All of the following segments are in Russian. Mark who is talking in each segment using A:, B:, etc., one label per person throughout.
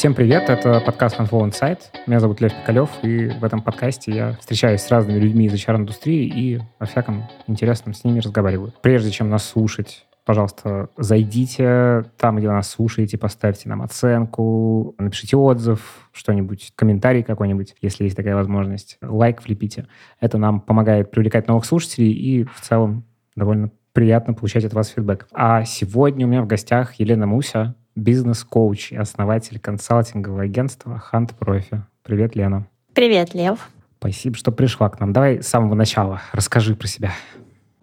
A: Всем привет, это подкаст Handful Insight. Меня зовут Лев Пикалев, и в этом подкасте я встречаюсь с разными людьми из HR-индустрии и во всяком интересном с ними разговариваю. Прежде чем нас слушать, пожалуйста, зайдите там, где нас слушаете, поставьте нам оценку, напишите отзыв, что-нибудь, комментарий какой-нибудь, если есть такая возможность. Лайк влепите. Это нам помогает привлекать новых слушателей и в целом довольно приятно получать от вас фидбэк. А сегодня у меня в гостях Елена Муся, бизнес-коуч и основатель консалтингового агентства Hunt Profi. Привет, Лена.
B: Привет, Лев.
A: Спасибо, что пришла к нам. Давай с самого начала расскажи про себя.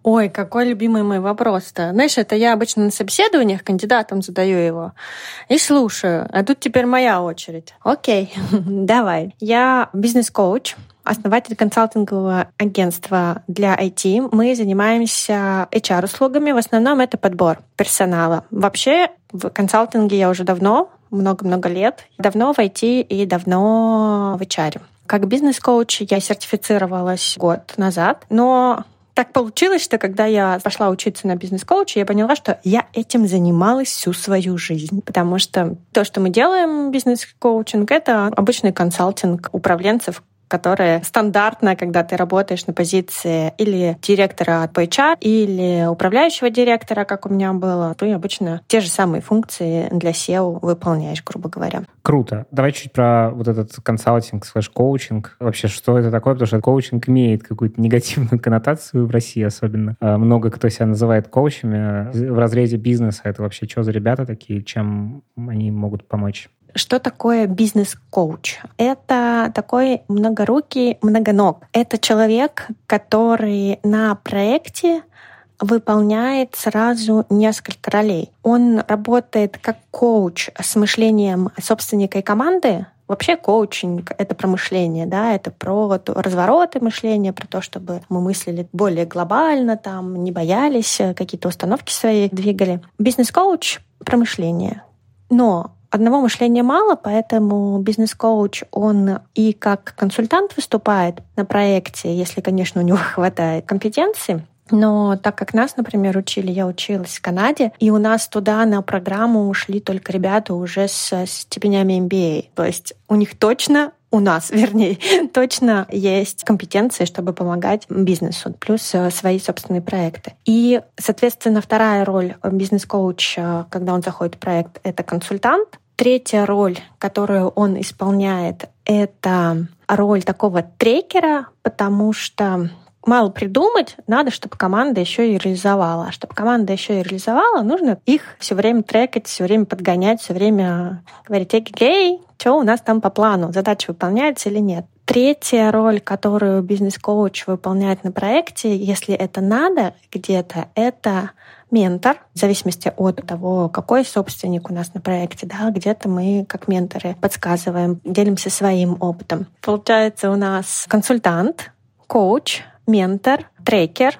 B: Ой, какой любимый мой вопрос-то. Знаешь, это я обычно на собеседованиях кандидатам задаю его и слушаю. А тут теперь моя очередь. Окей, давай. Я бизнес-коуч, основатель консалтингового агентства для IT. Мы занимаемся HR-услугами. В основном это подбор персонала. Вообще в консалтинге я уже давно, много-много лет. Давно в IT и давно в HR. Как бизнес-коуч я сертифицировалась год назад, но так получилось, что когда я пошла учиться на бизнес-коуче, я поняла, что я этим занималась всю свою жизнь. Потому что то, что мы делаем бизнес-коучинг, это обычный консалтинг управленцев, которая стандартная, когда ты работаешь на позиции или директора по HR, или управляющего директора, как у меня было. Ты обычно те же самые функции для SEO выполняешь, грубо говоря.
A: Круто. Давай чуть про вот этот консалтинг слэш коучинг. Вообще, что это такое? Потому что коучинг имеет какую-то негативную коннотацию в России особенно. А, много кто себя называет коучами. В разрезе бизнеса это вообще что за ребята такие? Чем они могут помочь?
B: Что такое бизнес-коуч? Это такой многорукий многоног. Это человек, который на проекте выполняет сразу несколько ролей. Он работает как коуч с мышлением собственника и команды, Вообще коучинг — это про мышление, да, это про развороты мышления, про то, чтобы мы мыслили более глобально, там, не боялись, какие-то установки свои двигали. Бизнес-коуч — про мышление. Но Одного мышления мало, поэтому бизнес-коуч, он и как консультант выступает на проекте, если, конечно, у него хватает компетенции, но так как нас, например, учили, я училась в Канаде, и у нас туда на программу ушли только ребята уже с степенями MBA. То есть у них точно у нас, вернее, точно есть компетенции, чтобы помогать бизнесу, плюс э, свои собственные проекты. И, соответственно, вторая роль бизнес-коуча, когда он заходит в проект, это консультант. Третья роль, которую он исполняет, это роль такого трекера, потому что мало придумать, надо, чтобы команда еще и реализовала. А чтобы команда еще и реализовала, нужно их все время трекать, все время подгонять, все время говорить, эй, гей, что у нас там по плану, задача выполняется или нет. Третья роль, которую бизнес-коуч выполняет на проекте, если это надо где-то, это ментор, в зависимости от того, какой собственник у нас на проекте, да, где-то мы как менторы подсказываем, делимся своим опытом. Получается у нас консультант, коуч, ментор, трекер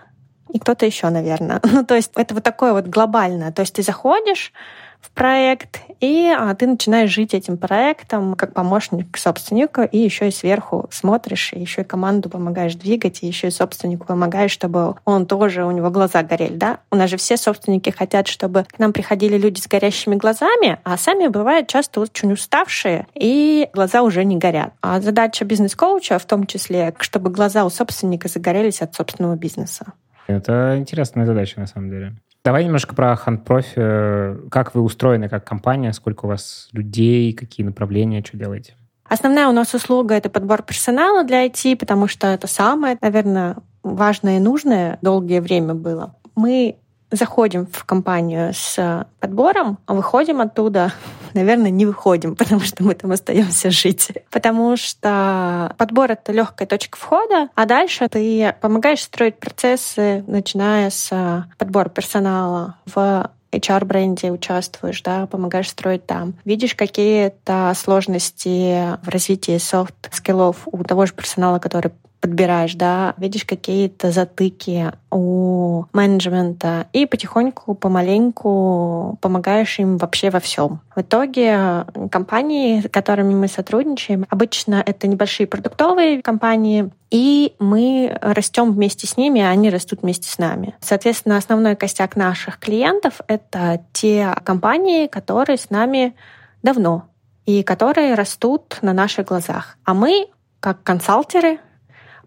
B: и кто-то еще, наверное. Ну, то есть это вот такое вот глобальное. То есть ты заходишь, в проект, и а, ты начинаешь жить этим проектом как помощник собственника, и еще и сверху смотришь, и еще и команду помогаешь двигать, и еще и собственнику помогаешь, чтобы он тоже, у него глаза горели, да? У нас же все собственники хотят, чтобы к нам приходили люди с горящими глазами, а сами бывают часто очень уставшие, и глаза уже не горят. А задача бизнес-коуча в том числе, чтобы глаза у собственника загорелись от собственного бизнеса.
A: Это интересная задача, на самом деле. Давай немножко про Hunt Profi. Как вы устроены как компания, сколько у вас людей, какие направления, что делаете?
B: Основная у нас услуга — это подбор персонала для IT, потому что это самое, наверное, важное и нужное долгое время было. Мы заходим в компанию с подбором, выходим оттуда, наверное, не выходим, потому что мы там остаемся жить. Потому что подбор — это легкая точка входа, а дальше ты помогаешь строить процессы, начиная с подбора персонала в HR-бренде участвуешь, да, помогаешь строить там. Видишь какие-то сложности в развитии soft skill ов у того же персонала, который подбираешь, да, видишь какие-то затыки у менеджмента и потихоньку, помаленьку помогаешь им вообще во всем. В итоге компании, с которыми мы сотрудничаем, обычно это небольшие продуктовые компании, и мы растем вместе с ними, а они растут вместе с нами. Соответственно, основной костяк наших клиентов — это те компании, которые с нами давно и которые растут на наших глазах. А мы, как консалтеры,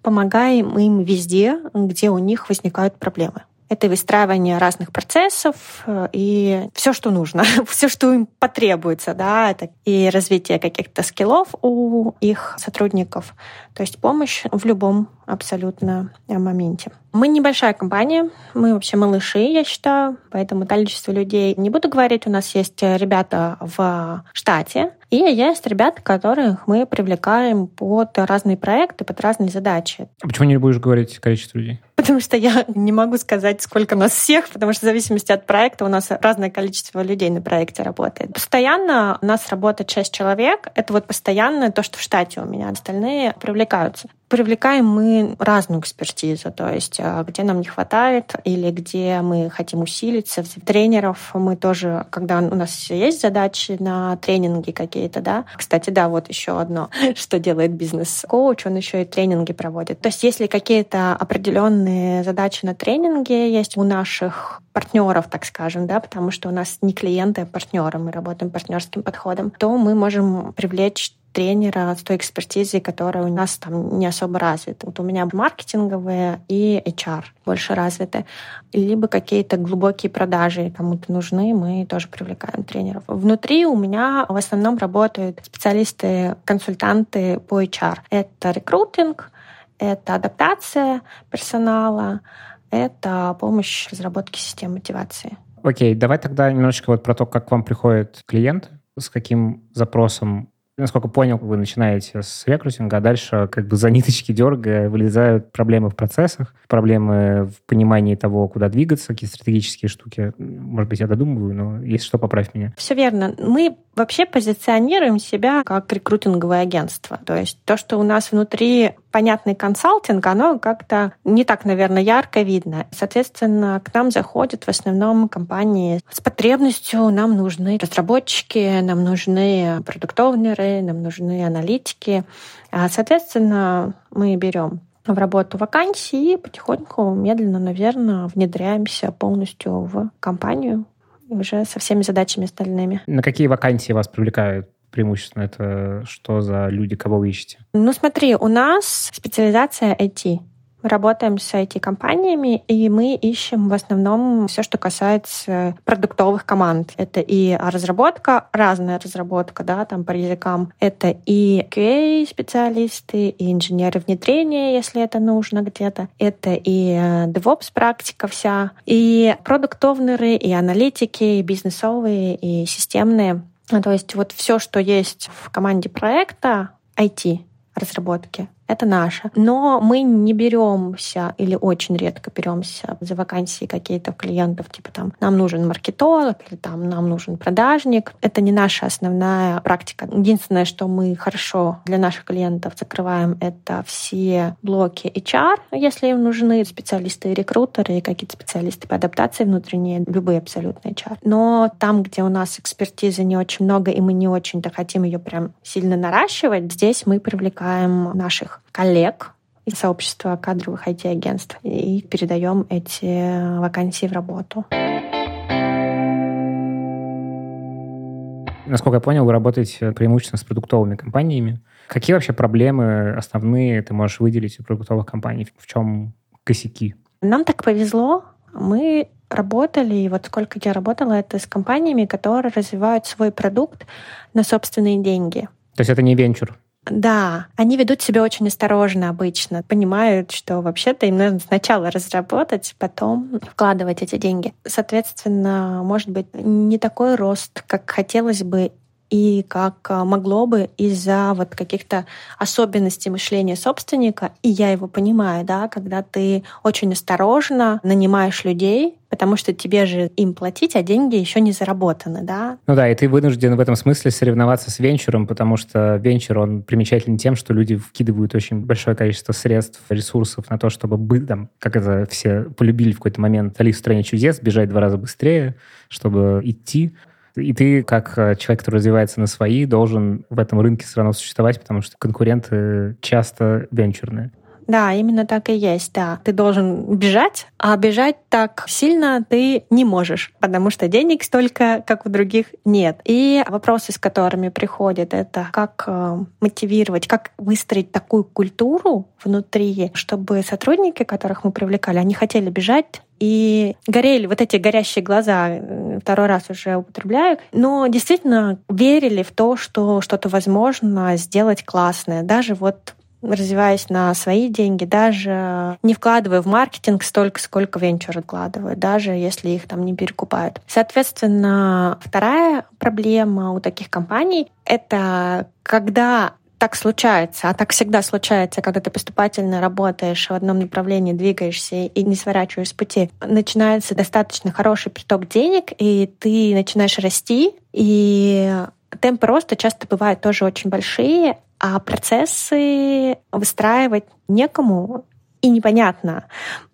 B: помогаем им везде, где у них возникают проблемы. Это выстраивание разных процессов э, и все, что нужно, все, что им потребуется, да, это и развитие каких-то скиллов у их сотрудников, то есть помощь в любом абсолютно моменте. Мы небольшая компания, мы вообще малыши, я считаю, поэтому количество людей не буду говорить. У нас есть ребята в штате, и есть ребята, которых мы привлекаем под разные проекты, под разные задачи.
A: А почему не будешь говорить количество людей?
B: Потому что я не могу сказать, сколько нас всех, потому что в зависимости от проекта у нас разное количество людей на проекте работает. Постоянно у нас работает 6 человек. Это вот постоянно то, что в штате у меня. Остальные привлекаются привлекаем мы разную экспертизу, то есть а, где нам не хватает или где мы хотим усилиться. Тренеров мы тоже, когда у нас есть задачи на тренинги какие-то, да. Кстати, да, вот еще одно, что делает бизнес-коуч, он еще и тренинги проводит. То есть если какие-то определенные задачи на тренинге есть у наших партнеров, так скажем, да, потому что у нас не клиенты, а партнеры, мы работаем партнерским подходом, то мы можем привлечь тренера с той экспертизой, которая у нас там не особо развита. Вот у меня маркетинговые и HR больше развиты. Либо какие-то глубокие продажи кому-то нужны, мы тоже привлекаем тренеров. Внутри у меня в основном работают специалисты, консультанты по HR. Это рекрутинг, это адаптация персонала, это помощь в разработке систем мотивации.
A: Окей, давай тогда немножечко вот про то, как к вам приходит клиент, с каким запросом насколько понял, вы начинаете с рекрутинга, а дальше как бы за ниточки дергая вылезают проблемы в процессах, проблемы в понимании того, куда двигаться, какие стратегические штуки. Может быть, я додумываю, но если что, поправь меня.
B: Все верно. Мы вообще позиционируем себя как рекрутинговое агентство. То есть то, что у нас внутри понятный консалтинг, оно как-то не так, наверное, ярко видно. Соответственно, к нам заходят в основном компании с потребностью. Нам нужны разработчики, нам нужны продуктовнеры, нам нужны аналитики. А, соответственно, мы берем в работу вакансии и потихоньку, медленно, наверное, внедряемся полностью в компанию уже со всеми задачами остальными.
A: На какие вакансии вас привлекают? Преимущественно это что за люди, кого вы ищете?
B: Ну, смотри, у нас специализация IT. Мы работаем с IT-компаниями, и мы ищем в основном все, что касается продуктовых команд. Это и разработка, разная разработка, да, там по языкам. Это и QA-специалисты, и инженеры внедрения, если это нужно где-то. Это и э, DevOps-практика вся, и продуктовнеры, и аналитики, и бизнесовые, и системные. То есть вот все, что есть в команде проекта IT разработки, это наше. Но мы не беремся или очень редко беремся за вакансии какие-то клиентов, типа там нам нужен маркетолог или там нам нужен продажник. Это не наша основная практика. Единственное, что мы хорошо для наших клиентов закрываем, это все блоки HR, если им нужны специалисты и рекрутеры, и какие-то специалисты по адаптации внутренние, любые абсолютно HR. Но там, где у нас экспертизы не очень много, и мы не очень-то хотим ее прям сильно наращивать, здесь мы привлекаем наших коллег из сообщества кадровых IT-агентств и передаем эти вакансии в работу.
A: Насколько я понял, вы работаете преимущественно с продуктовыми компаниями. Какие вообще проблемы основные ты можешь выделить у продуктовых компаний? В чем косяки?
B: Нам так повезло. Мы работали, и вот сколько я работала, это с компаниями, которые развивают свой продукт на собственные деньги.
A: То есть это не венчур?
B: Да, они ведут себя очень осторожно обычно, понимают, что вообще-то им нужно сначала разработать, потом вкладывать эти деньги. Соответственно, может быть, не такой рост, как хотелось бы, и как а, могло бы из-за вот каких-то особенностей мышления собственника, и я его понимаю, да, когда ты очень осторожно нанимаешь людей, потому что тебе же им платить, а деньги еще не заработаны, да?
A: Ну да, и ты вынужден в этом смысле соревноваться с венчуром, потому что венчур, он примечателен тем, что люди вкидывают очень большое количество средств, ресурсов на то, чтобы быть там, как это все полюбили в какой-то момент, Алис в стране чудес, бежать два раза быстрее, чтобы идти. И ты, как э, человек, который развивается на свои, должен в этом рынке все равно существовать, потому что конкуренты часто венчурные.
B: Да, именно так и есть, да. Ты должен бежать, а бежать так сильно ты не можешь, потому что денег столько, как у других, нет. И вопросы, с которыми приходят, это как э, мотивировать, как выстроить такую культуру внутри, чтобы сотрудники, которых мы привлекали, они хотели бежать, и горели вот эти горящие глаза, э, второй раз уже употребляю, но действительно верили в то, что что-то возможно сделать классное. Даже вот развиваясь на свои деньги, даже не вкладывая в маркетинг столько, сколько венчур откладывают, даже если их там не перекупают. Соответственно, вторая проблема у таких компаний — это когда так случается, а так всегда случается, когда ты поступательно работаешь в одном направлении, двигаешься и не сворачиваешь с пути, начинается достаточно хороший приток денег, и ты начинаешь расти, и темпы роста часто бывают тоже очень большие, а процессы выстраивать некому, и непонятно,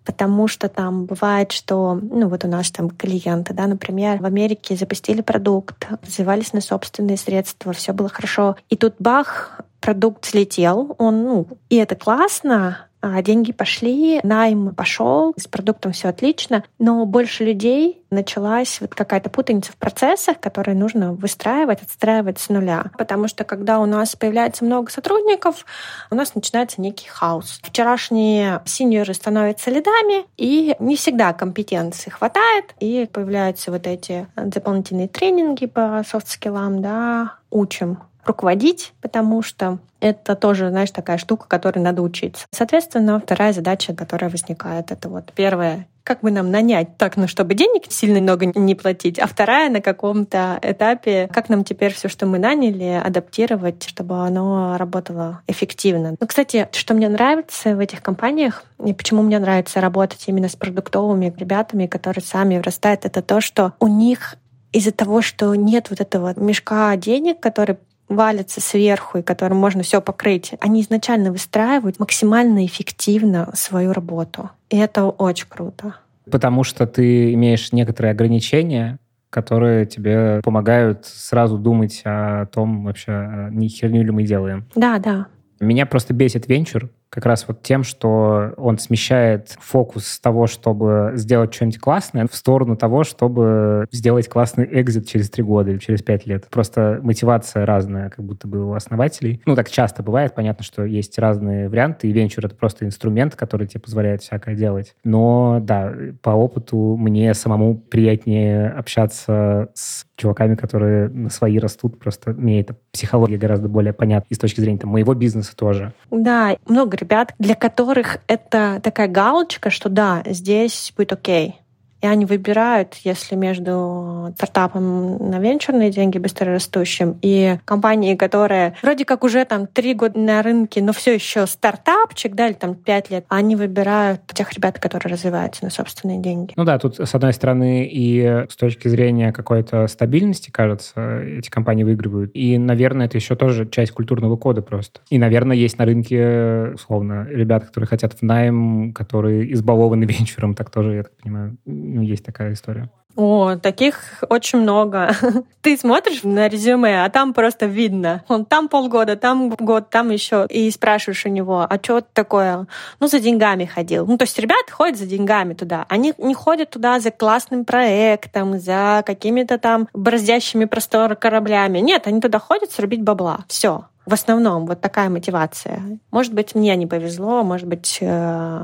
B: потому что там бывает, что, ну вот у нас там клиенты, да, например, в Америке запустили продукт, развивались на собственные средства, все было хорошо, и тут бах, продукт слетел, он, ну, и это классно, деньги пошли, найм пошел, с продуктом все отлично, но больше людей началась вот какая-то путаница в процессах, которые нужно выстраивать, отстраивать с нуля. Потому что когда у нас появляется много сотрудников, у нас начинается некий хаос. Вчерашние синьоры становятся лидами, и не всегда компетенции хватает, и появляются вот эти дополнительные тренинги по софт-скиллам, да, учим руководить, потому что это тоже, знаешь, такая штука, которой надо учиться. Соответственно, вторая задача, которая возникает, это вот первая как бы нам нанять так, ну, чтобы денег сильно много не платить, а вторая на каком-то этапе, как нам теперь все, что мы наняли, адаптировать, чтобы оно работало эффективно. Ну, кстати, что мне нравится в этих компаниях, и почему мне нравится работать именно с продуктовыми ребятами, которые сами вырастают, это то, что у них из-за того, что нет вот этого мешка денег, который валятся сверху и которым можно все покрыть, они изначально выстраивают максимально эффективно свою работу. И это очень круто.
A: Потому что ты имеешь некоторые ограничения, которые тебе помогают сразу думать о том вообще, не херню ли мы делаем.
B: Да, да.
A: Меня просто бесит венчур, как раз вот тем, что он смещает фокус с того, чтобы сделать что-нибудь классное, в сторону того, чтобы сделать классный экзит через три года или через пять лет. Просто мотивация разная, как будто бы у основателей. Ну, так часто бывает. Понятно, что есть разные варианты, и венчур — это просто инструмент, который тебе позволяет всякое делать. Но, да, по опыту мне самому приятнее общаться с чуваками, которые на свои растут. Просто мне эта психология гораздо более понятна и с точки зрения там, моего бизнеса тоже.
B: Да, много ребят, для которых это такая галочка, что да, здесь будет окей. И они выбирают, если между стартапом на венчурные деньги быстрорастущим и компанией, которая вроде как уже там три года на рынке, но все еще стартапчик, да, или там пять лет, они выбирают тех ребят, которые развиваются на собственные деньги.
A: Ну да, тут с одной стороны и с точки зрения какой-то стабильности, кажется, эти компании выигрывают. И, наверное, это еще тоже часть культурного кода просто. И, наверное, есть на рынке, условно, ребята, которые хотят в найм, которые избалованы венчуром, так тоже, я так понимаю, ну, есть такая история.
B: О, таких очень много. Ты смотришь на резюме, а там просто видно. Он там полгода, там год, там еще. И спрашиваешь у него, а что такое? Ну, за деньгами ходил. Ну, то есть ребята ходят за деньгами туда. Они не ходят туда за классным проектом, за какими-то там бороздящими простор кораблями. Нет, они туда ходят срубить бабла. Все. В основном вот такая мотивация. Может быть, мне не повезло, может быть, э,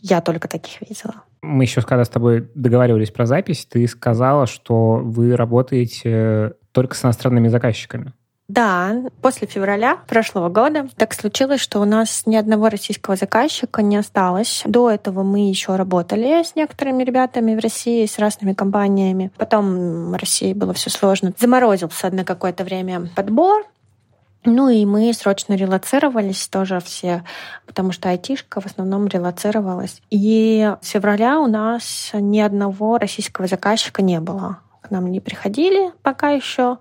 B: я только таких видела.
A: Мы еще когда с тобой договаривались про запись, ты сказала, что вы работаете только с иностранными заказчиками.
B: Да, после февраля прошлого года так случилось, что у нас ни одного российского заказчика не осталось. До этого мы еще работали с некоторыми ребятами в России, с разными компаниями. Потом в России было все сложно. Заморозился на какое-то время подбор. Ну и мы срочно релацировались тоже все, потому что айтишка в основном релацировалась. И с февраля у нас ни одного российского заказчика не было. К нам не приходили пока еще.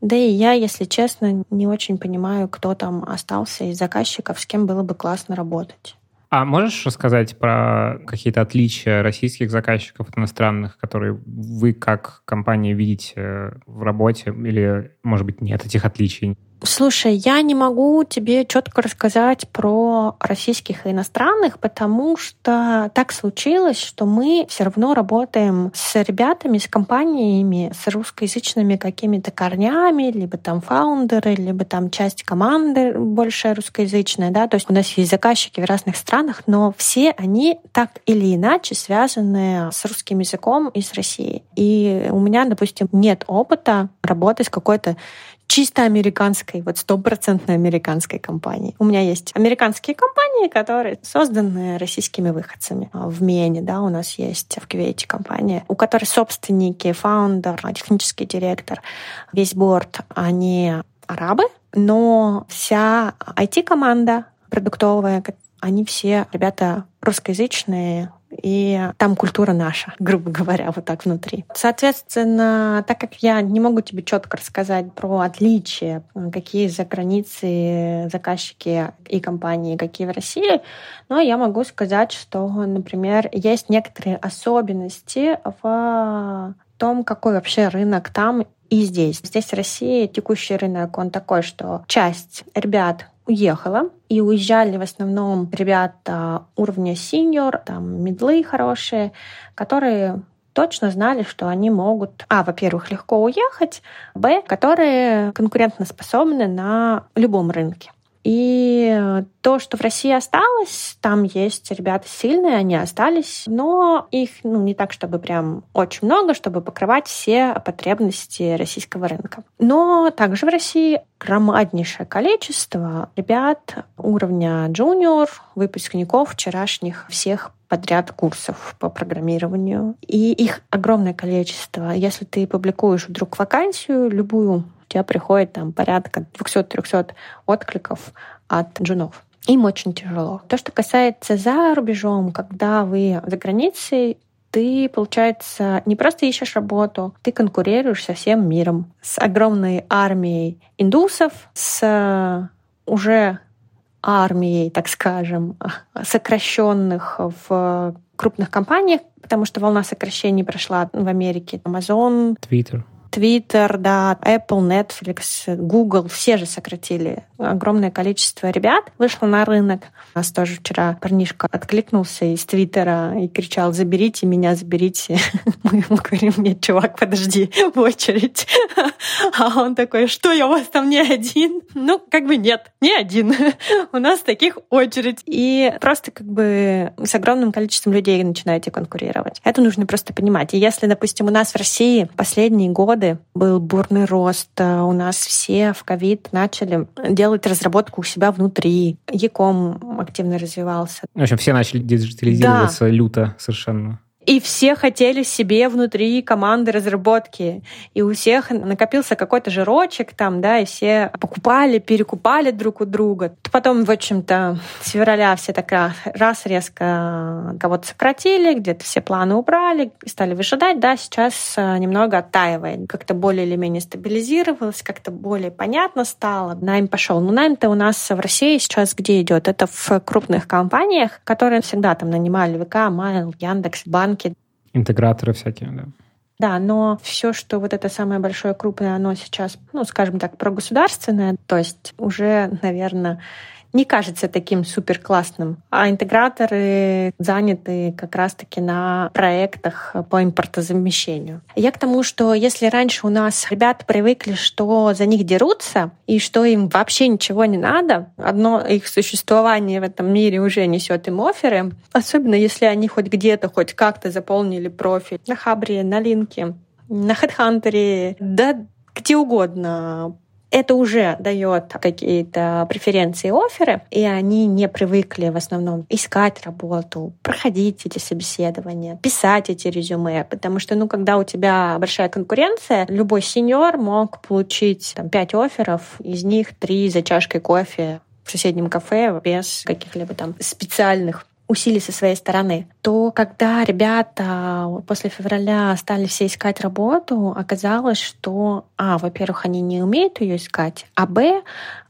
B: Да и я, если честно, не очень понимаю, кто там остался из заказчиков, с кем было бы классно работать.
A: А можешь рассказать про какие-то отличия российских заказчиков от иностранных, которые вы как компания видите в работе, или, может быть, нет этих отличий?
B: Слушай, я не могу тебе четко рассказать про российских и иностранных, потому что так случилось, что мы все равно работаем с ребятами, с компаниями, с русскоязычными какими-то корнями, либо там фаундеры, либо там часть команды больше русскоязычная, да, то есть у нас есть заказчики в разных странах, но все они так или иначе связаны с русским языком и с Россией. И у меня, допустим, нет опыта работы с какой-то чисто американской, вот стопроцентной американской компании. У меня есть американские компании, которые созданы российскими выходцами. В Мене, да, у нас есть в Кувейте компания, у которой собственники, фаундер, технический директор, весь борт, они арабы, но вся IT-команда продуктовая, они все ребята русскоязычные, и там культура наша, грубо говоря, вот так внутри. Соответственно, так как я не могу тебе четко рассказать про отличия, какие за границей заказчики и компании, какие в России, но я могу сказать, что, например, есть некоторые особенности в том, какой вообще рынок там и здесь. Здесь в России текущий рынок, он такой, что часть ребят уехала, и уезжали в основном ребята уровня синьор, там, медлы хорошие, которые точно знали, что они могут, а, во-первых, легко уехать, б, которые конкурентоспособны на любом рынке. И то, что в России осталось, там есть ребята сильные, они остались, но их ну, не так, чтобы прям очень много, чтобы покрывать все потребности российского рынка. Но также в России громаднейшее количество ребят уровня джуниор, выпускников вчерашних всех подряд курсов по программированию. И их огромное количество. Если ты публикуешь вдруг вакансию, любую тебя приходит там порядка 200-300 откликов от джунов. Им очень тяжело. То, что касается за рубежом, когда вы за границей, ты, получается, не просто ищешь работу, ты конкурируешь со всем миром, с огромной армией индусов, с уже армией, так скажем, сокращенных в крупных компаниях, потому что волна сокращений прошла в Америке. Amazon,
A: Twitter.
B: Twitter, да, Apple, Netflix, Google, все же сократили. Огромное количество ребят вышло на рынок. У нас тоже вчера парнишка откликнулся из Твиттера и кричал, заберите меня, заберите. Мы ему говорим, нет, чувак, подожди, в очередь. А он такой, что я у вас там не один? Ну, как бы нет, не один. У нас таких очередь. И просто как бы с огромным количеством людей начинаете конкурировать. Это нужно просто понимать. И если, допустим, у нас в России последние годы годы был бурный рост. Э, у нас все в ковид начали делать разработку у себя внутри. Яком активно развивался.
A: В общем, все начали диджитализироваться да. люто совершенно.
B: И все хотели себе внутри команды разработки. И у всех накопился какой-то жирочек там, да, и все покупали, перекупали друг у друга. Потом, в общем-то, с февраля все так раз резко кого-то сократили, где-то все планы убрали, стали выжидать, да, сейчас э, немного оттаивает. Как-то более или менее стабилизировалось, как-то более понятно стало. Найм пошел. Ну, найм-то у нас в России сейчас где идет? Это в крупных компаниях, которые всегда там нанимали ВК, Майл, Яндекс, Банк, банки.
A: Интеграторы всякие, да.
B: Да, но все, что вот это самое большое, крупное, оно сейчас, ну, скажем так, прогосударственное, то есть уже, наверное, не кажется таким супер классным. А интеграторы заняты как раз-таки на проектах по импортозамещению. Я к тому, что если раньше у нас ребята привыкли, что за них дерутся, и что им вообще ничего не надо, одно их существование в этом мире уже несет им оферы, особенно если они хоть где-то, хоть как-то заполнили профиль на Хабре, на Линке, на Хедхантере, да где угодно, это уже дает какие-то преференции оферы, и они не привыкли в основном искать работу, проходить эти собеседования, писать эти резюме, потому что, ну, когда у тебя большая конкуренция, любой сеньор мог получить там, 5 оферов, из них 3 за чашкой кофе в соседнем кафе без каких-либо там специальных усилий со своей стороны, то когда ребята после февраля стали все искать работу, оказалось, что, а, во-первых, они не умеют ее искать, а, б,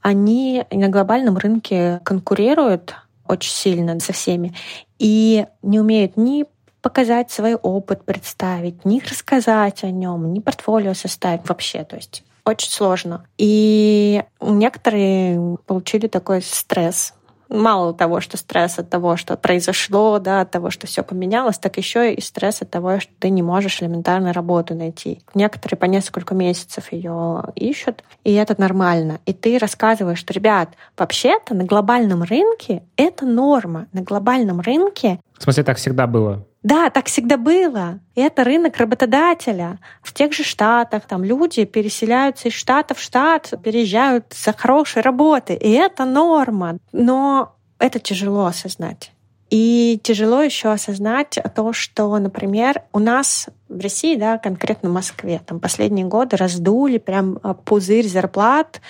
B: они на глобальном рынке конкурируют очень сильно со всеми и не умеют ни показать свой опыт, представить, ни рассказать о нем, ни портфолио составить вообще. То есть очень сложно. И некоторые получили такой стресс мало того, что стресс от того, что произошло, да, от того, что все поменялось, так еще и стресс от того, что ты не можешь элементарно работу найти. Некоторые по несколько месяцев ее ищут, и это нормально. И ты рассказываешь, что, ребят, вообще-то на глобальном рынке это норма. На глобальном рынке
A: в смысле, так всегда было?
B: Да, так всегда было. И это рынок работодателя. В тех же штатах там люди переселяются из штата в штат, переезжают за хорошей работы. И это норма. Но это тяжело осознать. И тяжело еще осознать то, что, например, у нас в России, да, конкретно в Москве, там последние годы раздули прям а, пузырь зарплат,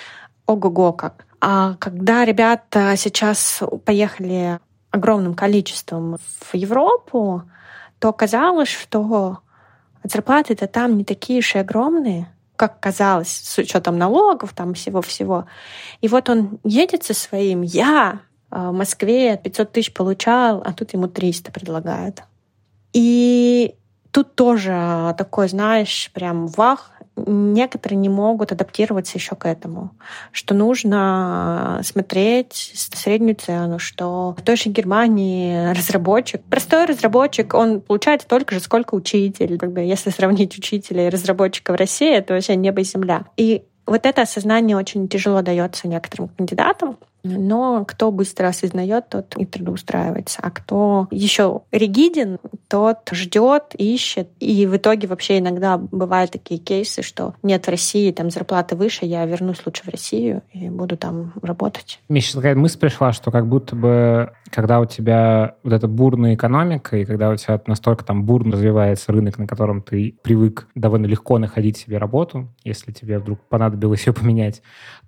B: ого-го как. А когда ребята сейчас поехали огромным количеством в Европу, то оказалось, что зарплаты-то там не такие и огромные, как казалось, с учетом налогов, там всего-всего. И вот он едет со своим, я в Москве 500 тысяч получал, а тут ему 300 предлагают. И тут тоже такой, знаешь, прям вах, некоторые не могут адаптироваться еще к этому, что нужно смотреть среднюю цену, что в той же Германии разработчик, простой разработчик, он получает столько же, сколько учитель. Как бы, если сравнить учителя и разработчика в России, это вообще небо и земля. И вот это осознание очень тяжело дается некоторым кандидатам, но кто быстро осознает, тот и трудоустраивается. А кто еще ригиден, тот ждет, ищет. И в итоге вообще иногда бывают такие кейсы, что нет в России там зарплаты выше, я вернусь лучше в Россию и буду там работать.
A: Мне сейчас такая мысль пришла, что как будто бы, когда у тебя вот эта бурная экономика, и когда у тебя настолько там бурно развивается рынок, на котором ты привык довольно легко находить себе работу, если тебе вдруг понадобилось ее поменять,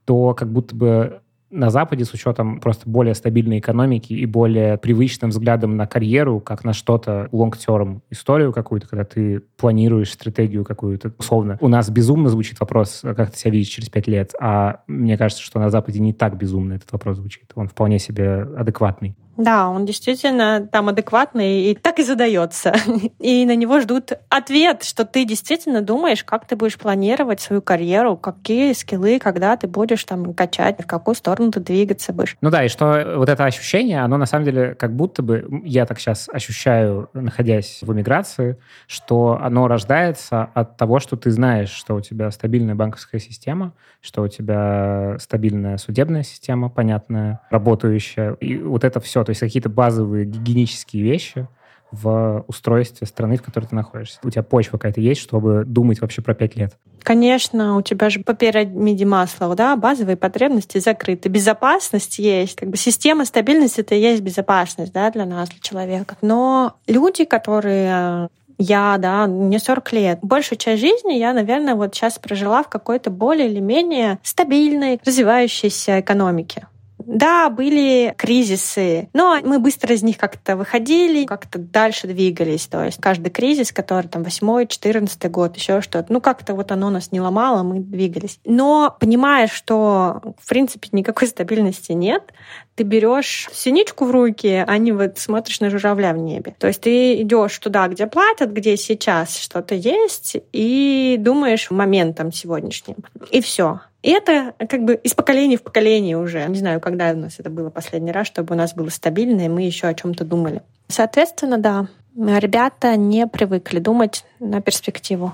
A: то как будто бы на Западе с учетом просто более стабильной экономики и более привычным взглядом на карьеру, как на что-то long-term историю какую-то, когда ты планируешь стратегию какую-то условно. У нас безумно звучит вопрос, как ты себя видишь через пять лет, а мне кажется, что на Западе не так безумно этот вопрос звучит. Он вполне себе адекватный.
B: Да, он действительно там адекватный и так и задается. И на него ждут ответ, что ты действительно думаешь, как ты будешь планировать свою карьеру, какие скиллы, когда ты будешь там качать, в какую сторону ты двигаться будешь.
A: Ну да, и что вот это ощущение, оно на самом деле как будто бы, я так сейчас ощущаю, находясь в эмиграции, что оно рождается от того, что ты знаешь, что у тебя стабильная банковская система, что у тебя стабильная судебная система, понятная, работающая. И вот это все то есть какие-то базовые гигиенические вещи в устройстве страны, в которой ты находишься. У тебя почва какая-то есть, чтобы думать вообще про пять лет.
B: Конечно, у тебя же по пирамиде Маслоу, да, базовые потребности закрыты. Безопасность есть, как бы система стабильности — это и есть безопасность, да, для нас, для человека. Но люди, которые я, да, мне 40 лет. Большую часть жизни я, наверное, вот сейчас прожила в какой-то более или менее стабильной, развивающейся экономике. Да, были кризисы, но мы быстро из них как-то выходили, как-то дальше двигались. То есть каждый кризис, который там 8 14 год, еще что-то, ну как-то вот оно нас не ломало, мы двигались. Но понимая, что в принципе никакой стабильности нет, ты берешь синичку в руки, а не вот смотришь на журавля в небе. То есть ты идешь туда, где платят, где сейчас что-то есть, и думаешь моментом сегодняшним. И все. И это как бы из поколения в поколение уже. Не знаю, когда у нас это было последний раз, чтобы у нас было стабильно, и мы еще о чем-то думали. Соответственно, да, ребята не привыкли думать на перспективу.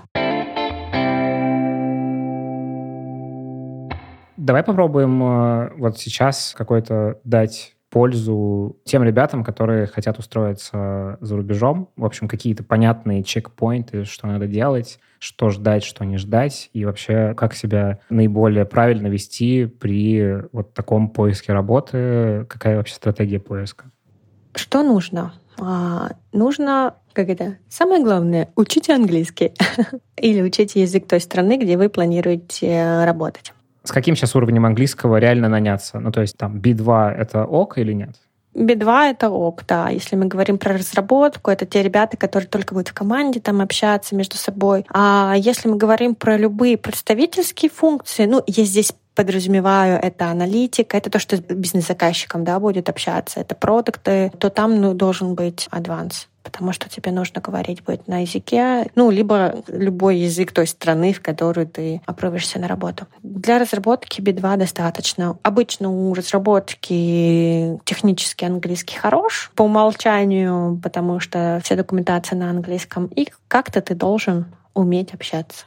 A: Давай попробуем э, вот сейчас какой-то дать пользу тем ребятам, которые хотят устроиться за рубежом. В общем, какие-то понятные чекпоинты, что надо делать, что ждать, что не ждать, и вообще как себя наиболее правильно вести при вот таком поиске работы, какая вообще стратегия поиска?
B: Что нужно? А, нужно, как это, самое главное, учите английский или учите язык той страны, где вы планируете работать.
A: С каким сейчас уровнем английского реально наняться? Ну, то есть там B2 — это ок или нет?
B: B2 — это ок, да. Если мы говорим про разработку, это те ребята, которые только будут в команде там общаться между собой. А если мы говорим про любые представительские функции, ну, я здесь подразумеваю, это аналитика, это то, что с бизнес-заказчиком да, будет общаться, это продукты, то там ну, должен быть адванс. Потому что тебе нужно говорить будет на языке, ну, либо любой язык той страны, в которую ты опробуешься на работу. Для разработки B2 достаточно. Обычно у разработки технический английский хорош по умолчанию, потому что вся документация на английском, и как-то ты должен уметь общаться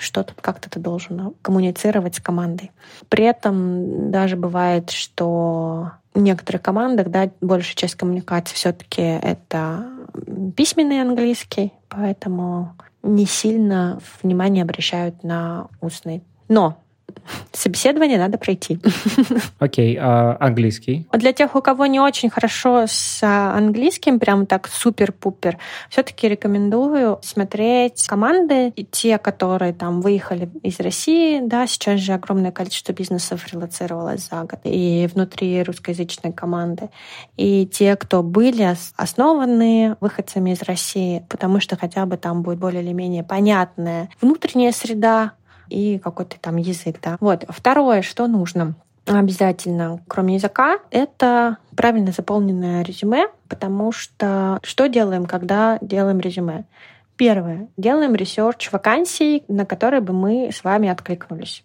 B: что-то как-то ты должен коммуницировать с командой. При этом даже бывает, что в некоторых командах, да, большая часть коммуникации все-таки это письменный английский, поэтому не сильно внимание обращают на устный. Но собеседование надо пройти.
A: Окей, okay, а английский?
B: Для тех, у кого не очень хорошо с а, английским, прям так супер-пупер, все-таки рекомендую смотреть команды, те, которые там выехали из России, да, сейчас же огромное количество бизнесов релацировалось за год, и внутри русскоязычной команды, и те, кто были основаны выходцами из России, потому что хотя бы там будет более или менее понятная внутренняя среда, и какой-то там язык, да. Вот. Второе, что нужно обязательно, кроме языка, это правильно заполненное резюме, потому что что делаем, когда делаем резюме? Первое. Делаем research вакансий, на которые бы мы с вами откликнулись.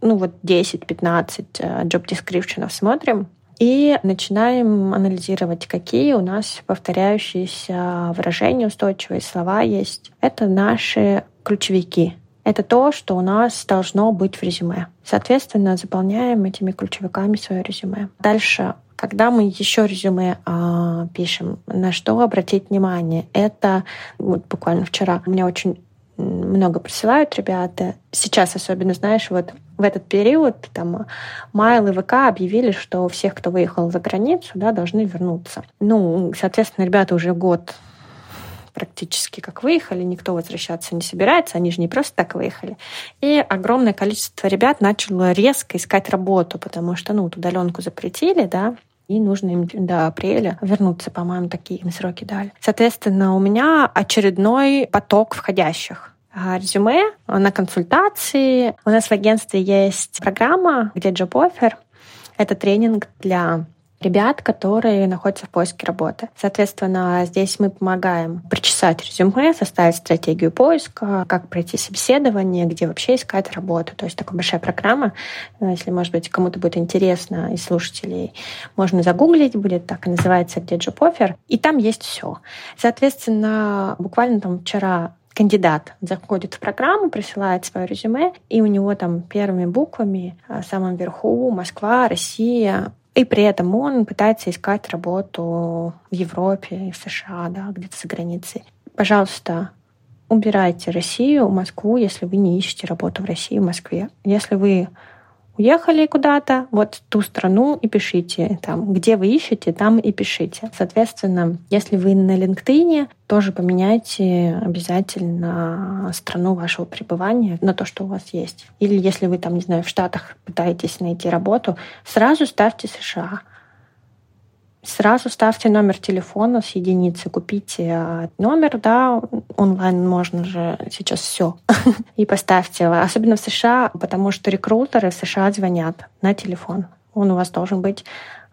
B: Ну вот 10-15 э, job description смотрим, и начинаем анализировать, какие у нас повторяющиеся выражения, устойчивые слова есть. Это наши ключевики это то, что у нас должно быть в резюме. Соответственно, заполняем этими ключевиками свое резюме. Дальше когда мы еще резюме э, пишем, на что обратить внимание? Это вот буквально вчера меня очень много присылают ребята. Сейчас особенно, знаешь, вот в этот период там Майл и ВК объявили, что всех, кто выехал за границу, да, должны вернуться. Ну, соответственно, ребята уже год практически как выехали, никто возвращаться не собирается, они же не просто так выехали. И огромное количество ребят начало резко искать работу, потому что, ну, удаленку запретили, да, и нужно им до апреля вернуться, по-моему, такие им сроки дали. Соответственно, у меня очередной поток входящих а, резюме на консультации. У нас в агентстве есть программа, где Job Offer. Это тренинг для ребят, которые находятся в поиске работы. Соответственно, здесь мы помогаем причесать резюме, составить стратегию поиска, как пройти собеседование, где вообще искать работу. То есть такая большая программа. Если, может быть, кому-то будет интересно из слушателей, можно загуглить, будет так и называется «Где Job Offer», и там есть все. Соответственно, буквально там вчера кандидат заходит в программу, присылает свое резюме, и у него там первыми буквами в самом верху Москва, Россия, и при этом он пытается искать работу в Европе, в США, да, где-то за границей. Пожалуйста, убирайте Россию, Москву, если вы не ищете работу в России, в Москве. Если вы уехали куда-то, вот ту страну и пишите там, где вы ищете, там и пишите. Соответственно, если вы на LinkedIn, тоже поменяйте обязательно страну вашего пребывания на то, что у вас есть. Или если вы там, не знаю, в Штатах пытаетесь найти работу, сразу ставьте США. Сразу ставьте номер телефона с единицы, купите а, номер, да, онлайн можно же сейчас все, и поставьте. Особенно в США, потому что рекрутеры в США звонят на телефон. Он у вас должен быть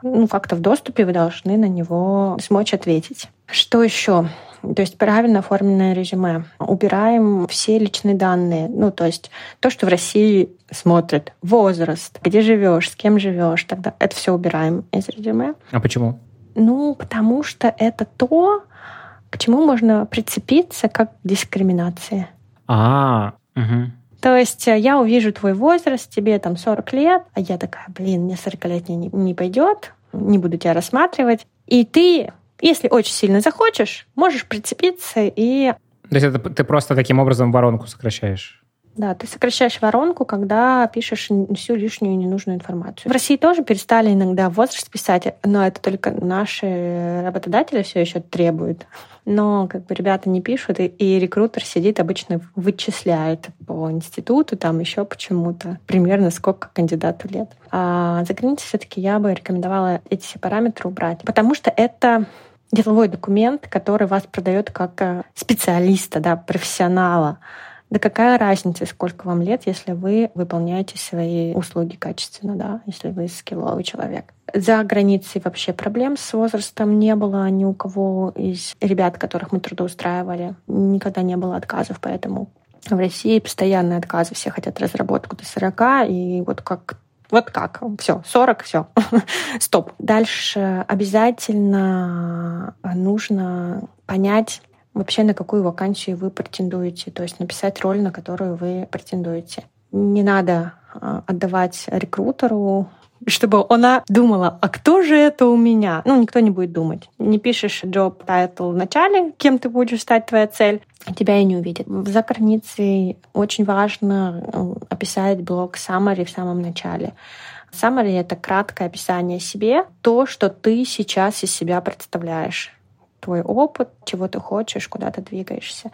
B: ну, как-то в доступе, вы должны на него смочь ответить. Что еще? То есть правильно оформленное резюме. Убираем все личные данные. Ну, то есть то, что в России смотрят. Возраст, где живешь, с кем живешь. Тогда это все убираем из резюме.
A: А почему?
B: Ну, потому что это то, к чему можно прицепиться как дискриминация.
A: А, угу.
B: То есть э, я увижу твой возраст, тебе там 40 лет, а я такая, блин, мне 40 лет не, не пойдет, не буду тебя рассматривать. И ты если очень сильно захочешь, можешь прицепиться и...
A: То есть это ты просто таким образом воронку сокращаешь?
B: Да, ты сокращаешь воронку, когда пишешь всю лишнюю ненужную информацию. В России тоже перестали иногда возраст писать, но это только наши работодатели все еще требуют. Но как бы ребята не пишут, и, и рекрутер сидит обычно вычисляет по институту, там еще почему-то примерно сколько кандидату лет. А за границей все-таки я бы рекомендовала эти все параметры убрать, потому что это деловой документ, который вас продает как э, специалиста, да, профессионала. Да какая разница, сколько вам лет, если вы выполняете свои услуги качественно, да, если вы скилловый человек. За границей вообще проблем с возрастом не было ни у кого из ребят, которых мы трудоустраивали. Никогда не было отказов, поэтому в России постоянные отказы. Все хотят разработку до 40, и вот как вот как? Все, 40, все. Стоп. Дальше обязательно нужно понять, вообще на какую вакансию вы претендуете, то есть написать роль, на которую вы претендуете. Не надо а, отдавать рекрутеру чтобы она думала, а кто же это у меня? Ну, никто не будет думать. Не пишешь job title в начале, кем ты будешь стать твоя цель, тебя и не увидят. За границей очень важно э, описать блог summary в самом начале. Summary — это краткое описание себе, то, что ты сейчас из себя представляешь твой опыт, чего ты хочешь, куда ты двигаешься.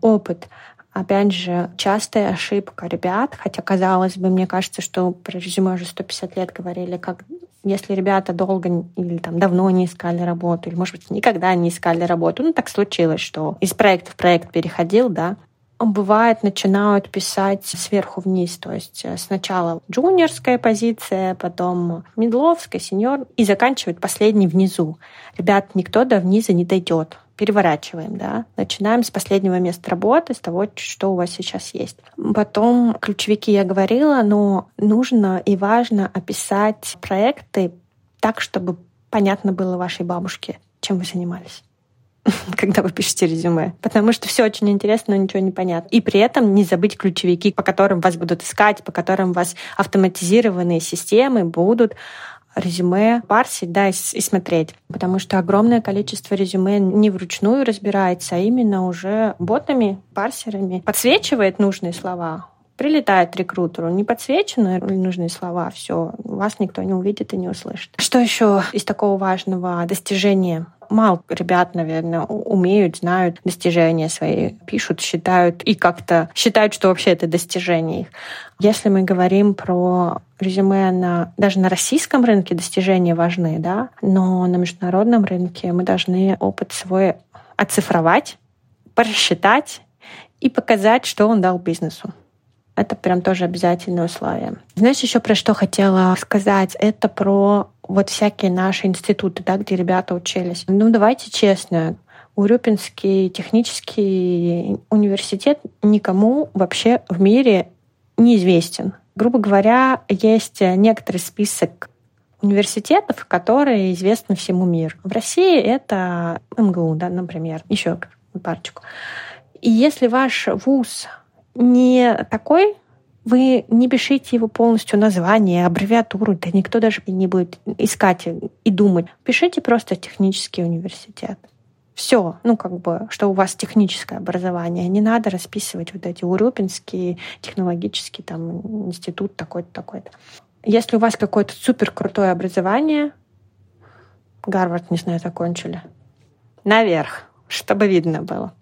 B: Опыт. Опять же, частая ошибка ребят, хотя, казалось бы, мне кажется, что про резюме уже 150 лет говорили, как если ребята долго или там давно не искали работу, или, может быть, никогда не искали работу, ну, так случилось, что из проекта в проект переходил, да, бывает, начинают писать сверху вниз. То есть э, сначала джуниорская позиция, потом медловская, сеньор, и заканчивают последний внизу. Ребят, никто до вниза не дойдет. Переворачиваем, да. Начинаем с последнего места работы, с того, что у вас сейчас есть. Потом ключевики я говорила, но нужно и важно описать проекты так, чтобы понятно было вашей бабушке, чем вы занимались. когда вы пишете резюме. Потому что все очень интересно, но ничего не понятно. И при этом не забыть ключевики, по которым вас будут искать, по которым вас автоматизированные системы будут резюме парсить, да, и, и смотреть. Потому что огромное количество резюме не вручную разбирается, а именно уже ботами, парсерами подсвечивает нужные слова, прилетает рекрутеру, не подсвечены нужные слова, все, вас никто не увидит и не услышит. Что еще из такого важного достижения мало ребят, наверное, умеют, знают достижения свои, пишут, считают и как-то считают, что вообще это достижение их. Если мы говорим про резюме на, даже на российском рынке достижения важны, да, но на международном рынке мы должны опыт свой оцифровать, просчитать и показать, что он дал бизнесу. Это прям тоже обязательное условие. Знаешь, еще про что хотела сказать? Это про вот всякие наши институты, да, где ребята учились. Ну, давайте честно, Урюпинский технический университет никому вообще в мире неизвестен. Грубо говоря, есть некоторый список университетов, которые известны всему миру. В России это МГУ, да, например, еще парочку. И если ваш вуз не такой, вы не пишите его полностью название, аббревиатуру, да никто даже не будет искать и думать. Пишите просто технический университет. Все, ну как бы, что у вас техническое образование. Не надо расписывать вот эти Урюпинский технологический там институт такой-то, такой-то. Если у вас какое-то супер крутое образование, Гарвард, не знаю, закончили, наверх, чтобы видно было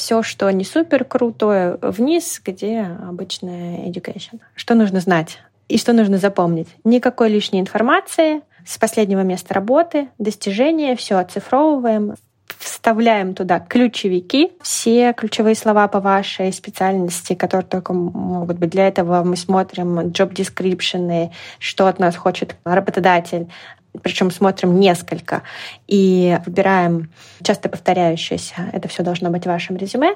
B: все, что не супер крутое, вниз, где обычная education. Что нужно знать и что нужно запомнить? Никакой лишней информации с последнего места работы, достижения, все оцифровываем, вставляем туда ключевики, все ключевые слова по вашей специальности, которые только могут быть. Для этого мы смотрим job description, что от нас хочет работодатель, причем смотрим несколько и выбираем часто повторяющиеся. Это все должно быть в вашем резюме.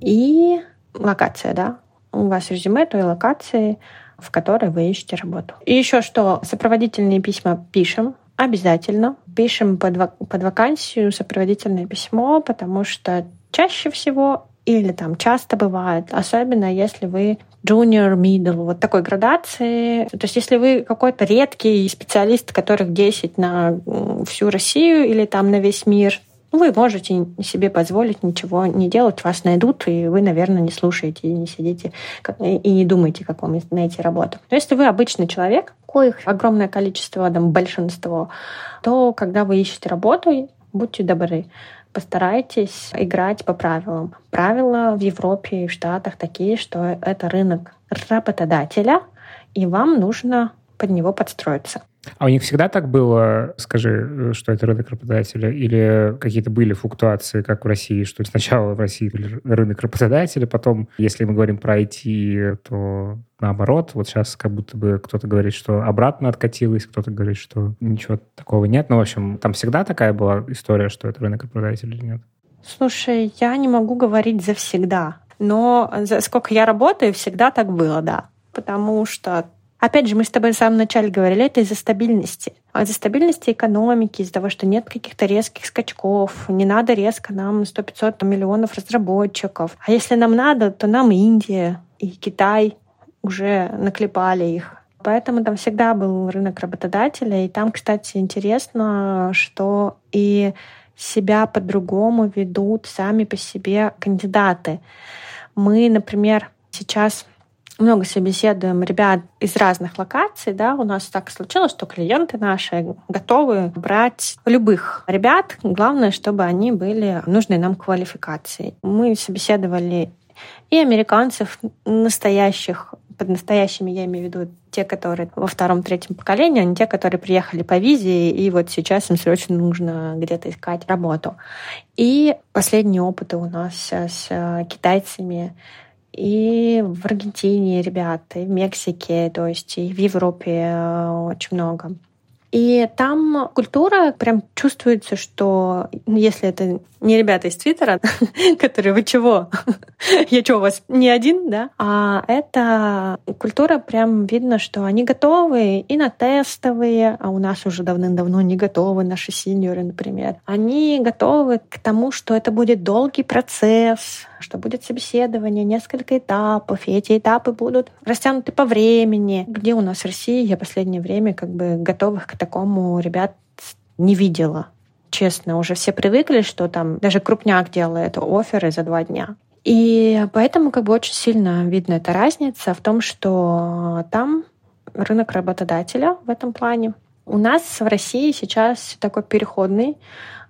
B: И локация, да. У вас резюме той локации, в которой вы ищете работу. И еще что, сопроводительные письма пишем, обязательно. Пишем под, под вакансию сопроводительное письмо, потому что чаще всего или там часто бывает, особенно если вы junior, middle, вот такой градации. То есть если вы какой-то редкий специалист, которых 10 на всю Россию или там на весь мир, вы можете себе позволить ничего не делать, вас найдут, и вы, наверное, не слушаете и не сидите и не думаете, как вам найти работу. Но если вы обычный человек, коих огромное количество, там, большинство, то когда вы ищете работу, будьте добры, постарайтесь играть по правилам. Правила в Европе и в Штатах такие, что это рынок работодателя, и вам нужно под него подстроиться.
A: А у них всегда так было, скажи, что это рынок работодателя, или какие-то были флуктуации, как в России, что сначала в России был рынок работодателя, потом, если мы говорим про IT, то наоборот. Вот сейчас как будто бы кто-то говорит, что обратно откатилось, кто-то говорит, что ничего такого нет. Ну, в общем, там всегда такая была история, что это рынок работодателя или нет?
B: Слушай, я не могу говорить за всегда, но за сколько я работаю, всегда так было, да. Потому что Опять же, мы с тобой в самом начале говорили, это из-за стабильности. А из-за стабильности экономики, из-за того, что нет каких-то резких скачков, не надо резко нам 100-500 миллионов разработчиков. А если нам надо, то нам Индия и Китай уже наклепали их. Поэтому там всегда был рынок работодателя. И там, кстати, интересно, что и себя по-другому ведут сами по себе кандидаты. Мы, например, сейчас много собеседуем ребят из разных локаций, да, у нас так случилось, что клиенты наши готовы брать любых ребят, главное, чтобы они были нужной нам квалификации. Мы собеседовали и американцев настоящих, под настоящими я имею в виду те, которые во втором-третьем поколении, а не те, которые приехали по визе, и вот сейчас им срочно нужно где-то искать работу. И последние опыты у нас с китайцами и в Аргентине ребята, и в Мексике, то есть и в Европе э, очень много. И там культура прям чувствуется, что ну, если это не ребята из Твиттера, которые вы чего? Я что, у вас не один, да? А это культура прям видно, что они готовы и на тестовые, а у нас уже давным-давно не готовы наши сеньоры, например. Они готовы к тому, что это будет долгий процесс, что будет собеседование, несколько этапов, и эти этапы будут растянуты по времени. Где у нас в России я последнее время как бы готовых к такому ребят не видела честно. Уже все привыкли, что там даже крупняк делает оферы за два дня. И поэтому как бы очень сильно видна эта разница в том, что там рынок работодателя в этом плане. У нас в России сейчас такой переходный.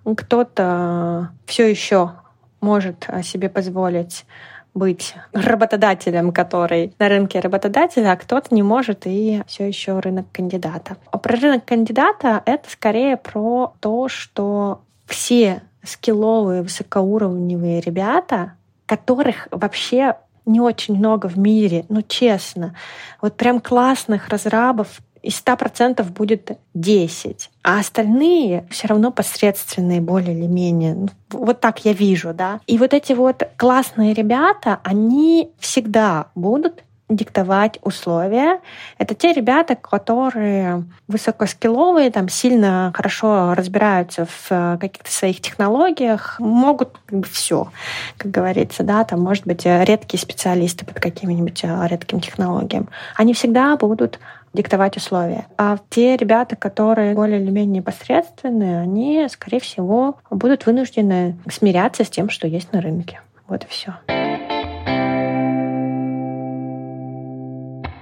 B: Кто-то все еще может себе позволить быть работодателем, который на рынке работодателя, а кто-то не может и все еще рынок кандидата. А про рынок кандидата это скорее про то, что все скилловые, высокоуровневые ребята, которых вообще не очень много в мире, ну честно. Вот прям классных разрабов из 100% будет 10, а остальные все равно посредственные более или менее. Ну, вот так я вижу, да. И вот эти вот классные ребята, они всегда будут диктовать условия. Это те ребята, которые высокоскилловые, там сильно хорошо разбираются в э, каких-то своих технологиях, могут как бы все, как говорится, да, там, может быть, редкие специалисты под каким-нибудь э, редким технологиям. Они всегда будут диктовать условия. А те ребята, которые более или менее непосредственные, они, скорее всего, будут вынуждены смиряться с тем, что есть на рынке. Вот и все.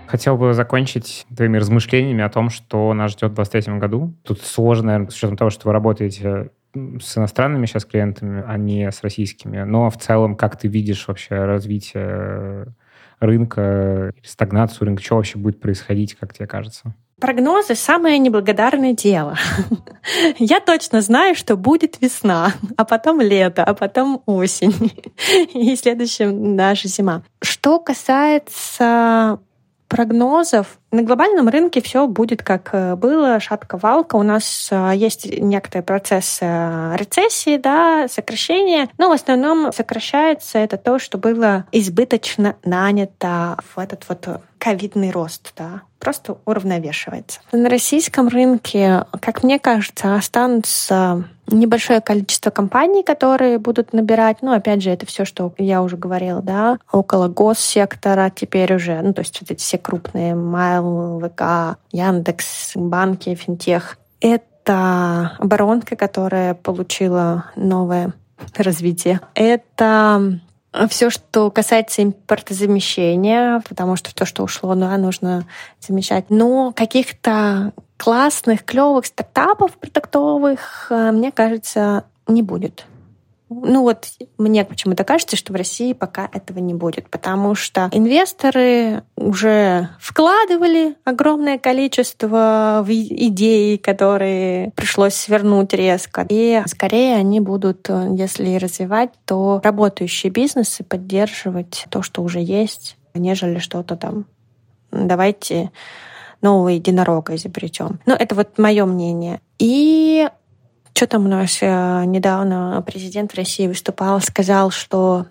A: Хотел бы закончить твоими размышлениями о том, что нас ждет в 2023 году. Тут сложно, наверное, с учетом того, что вы работаете с иностранными сейчас клиентами, а не с российскими. Но в целом, как ты видишь вообще развитие рынка, стагнацию рынка, что вообще будет происходить, как тебе кажется?
B: Прогнозы — самое неблагодарное дело. Я точно знаю, что будет весна, а потом лето, а потом осень. И следующим даже зима. Что касается прогнозов. На глобальном рынке все будет как э, было, шатка-валка. У нас э, есть некоторые процессы э, рецессии, да, сокращения, но в основном сокращается это то, что было избыточно нанято в этот вот ковидный рост, да, просто уравновешивается. На российском рынке, как мне кажется, останутся небольшое количество компаний, которые будут набирать. Ну, опять же, это все, что я уже говорила, да, около госсектора теперь уже, ну, то есть вот эти все крупные, Майл, ВК, Яндекс, банки, финтех. Это оборонка, которая получила новое развитие. Это все, что касается импортозамещения, потому что то, что ушло, да, нужно замещать. Но каких-то классных, клевых стартапов продуктовых, э, мне кажется, не будет. Ну вот мне почему-то кажется, что в России пока этого не будет, потому что инвесторы уже вкладывали огромное количество идей, которые пришлось свернуть резко. И скорее они будут, если развивать, то работающие бизнесы поддерживать то, что уже есть, нежели что-то там. Давайте нового единорога изобретем. Ну, это вот мое мнение. И что там у нас э, недавно президент России выступал, сказал, что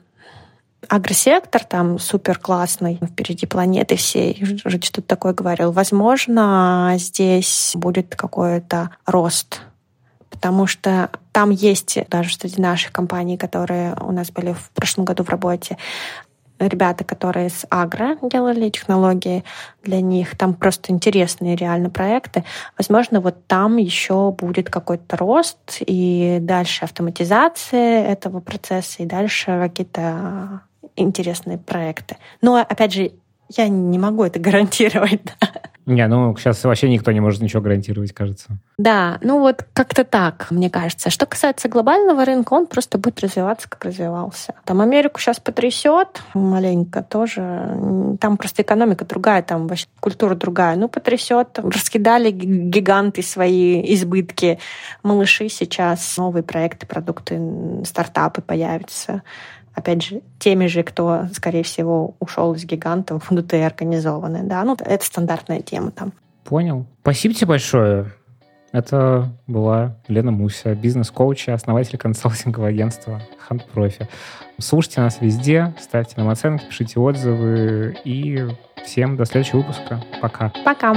B: агросектор там супер классный, впереди планеты всей, что-то такое говорил. Возможно, здесь будет какой-то рост потому что там есть даже среди наших компаний, которые у нас были в прошлом году в работе, ребята, которые с Агро делали технологии для них. Там просто интересные реально проекты. Возможно, вот там еще будет какой-то рост и дальше автоматизация этого процесса и дальше какие-то интересные проекты. Но, опять же, я не могу это гарантировать.
A: Не, ну сейчас вообще никто не может ничего гарантировать, кажется.
B: Да, ну вот как-то так, мне кажется. Что касается глобального рынка, он просто будет развиваться, как развивался. Там Америку сейчас потрясет маленько тоже. Там просто экономика другая, там вообще культура другая. Ну, потрясет. Раскидали гиганты свои избытки. Малыши сейчас, новые проекты, продукты, стартапы появятся опять же, теми же, кто, скорее всего, ушел из гигантов, внутри организованы. Да, ну, это стандартная тема там.
A: Понял. Спасибо тебе большое. Это была Лена Муся, бизнес-коуч и основатель консалтингового агентства Hunt Profi. Слушайте нас везде, ставьте нам оценки, пишите отзывы и всем до следующего выпуска. Пока.
B: Пока.